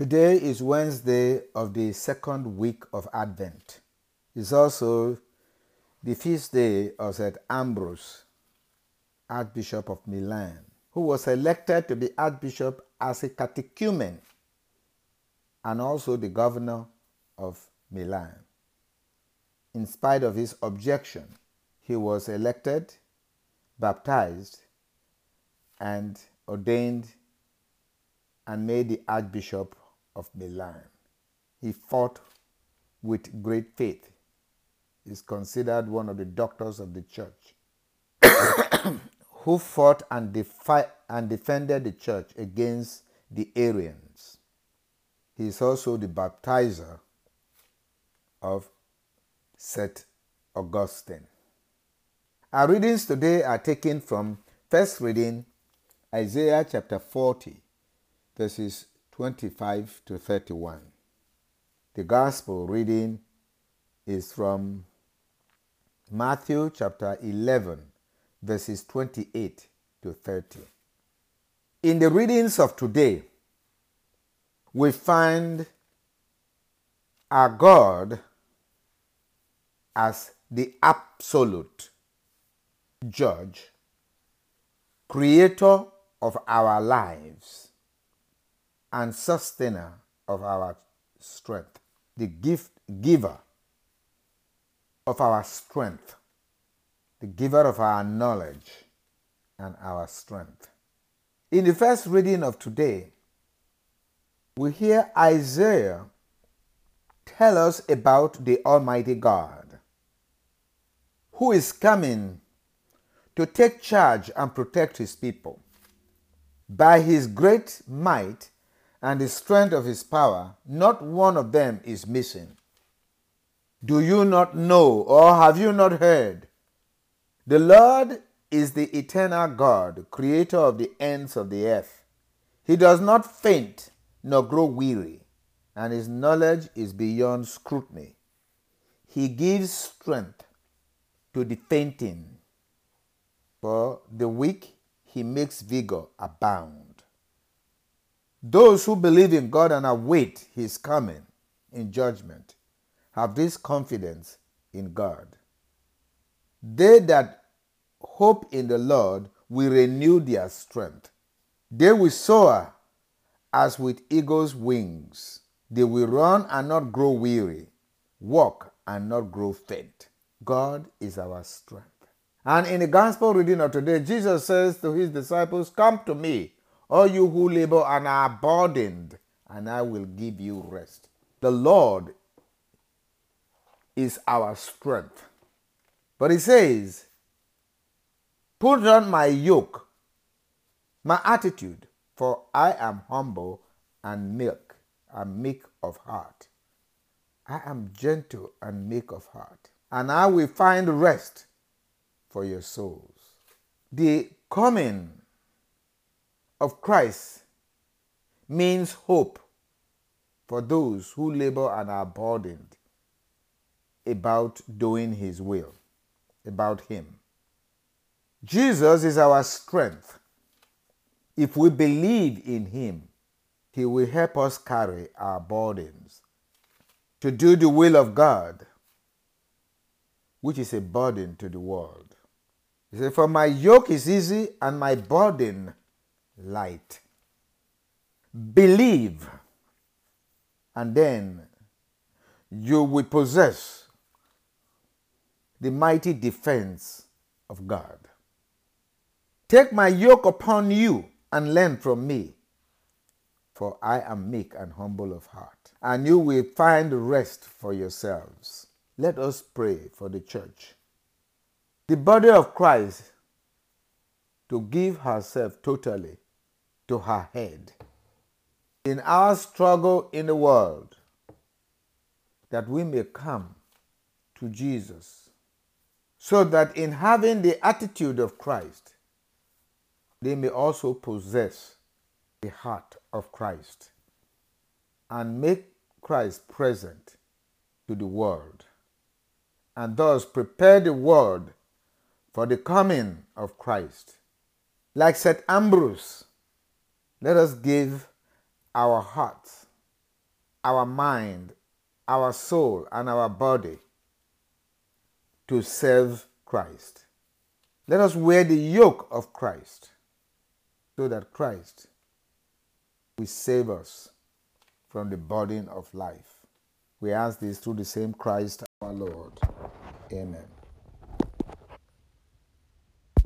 Today is Wednesday of the second week of Advent. It's also the feast day of St. Ambrose, Archbishop of Milan, who was elected to be Archbishop as a catechumen and also the governor of Milan. In spite of his objection, he was elected, baptized, and ordained and made the Archbishop of Milan. He fought with great faith. Is considered one of the doctors of the church who fought and, defi- and defended the church against the Arians. He is also the baptizer of St. Augustine. Our readings today are taken from first reading Isaiah chapter 40, verses 25 to 31. The gospel reading is from Matthew chapter 11, verses 28 to 30. In the readings of today, we find our God as the absolute judge, creator of our lives and sustainer of our strength, the gift giver of our strength, the giver of our knowledge and our strength. In the first reading of today, we hear Isaiah tell us about the Almighty God who is coming to take charge and protect his people. By his great might, and the strength of his power, not one of them is missing. Do you not know, or have you not heard? The Lord is the eternal God, creator of the ends of the earth. He does not faint nor grow weary, and his knowledge is beyond scrutiny. He gives strength to the fainting. For the weak, he makes vigor abound. Those who believe in God and await his coming in judgment have this confidence in God. They that hope in the Lord will renew their strength. They will soar as with eagle's wings. They will run and not grow weary, walk and not grow faint. God is our strength. And in the gospel reading of today, Jesus says to his disciples, Come to me, all you who labor and are burdened, and I will give you rest. The Lord is our strength. But he says, Put on my yoke, my attitude, for I am humble and meek, and meek of heart. I am gentle and meek of heart, and I will find rest for your souls. The coming of Christ means hope for those who labor and are burdened about doing His will, about Him. Jesus is our strength. If we believe in Him, He will help us carry our burdens to do the will of God, which is a burden to the world. He said, For my yoke is easy and my burden light. Believe, and then you will possess the mighty defense of God. Take my yoke upon you and learn from me, for I am meek and humble of heart, and you will find rest for yourselves. Let us pray for the church. The body of Christ to give herself totally to her head. In our struggle in the world, that we may come to Jesus, so that in having the attitude of Christ, they may also possess the heart of Christ and make Christ present to the world, and thus prepare the world for the coming of Christ. Like St. Ambrose, let us give our heart, our mind, our soul, and our body to serve Christ. Let us wear the yoke of Christ so that Christ will save us from the burden of life. We ask this through the same Christ our Lord. Amen.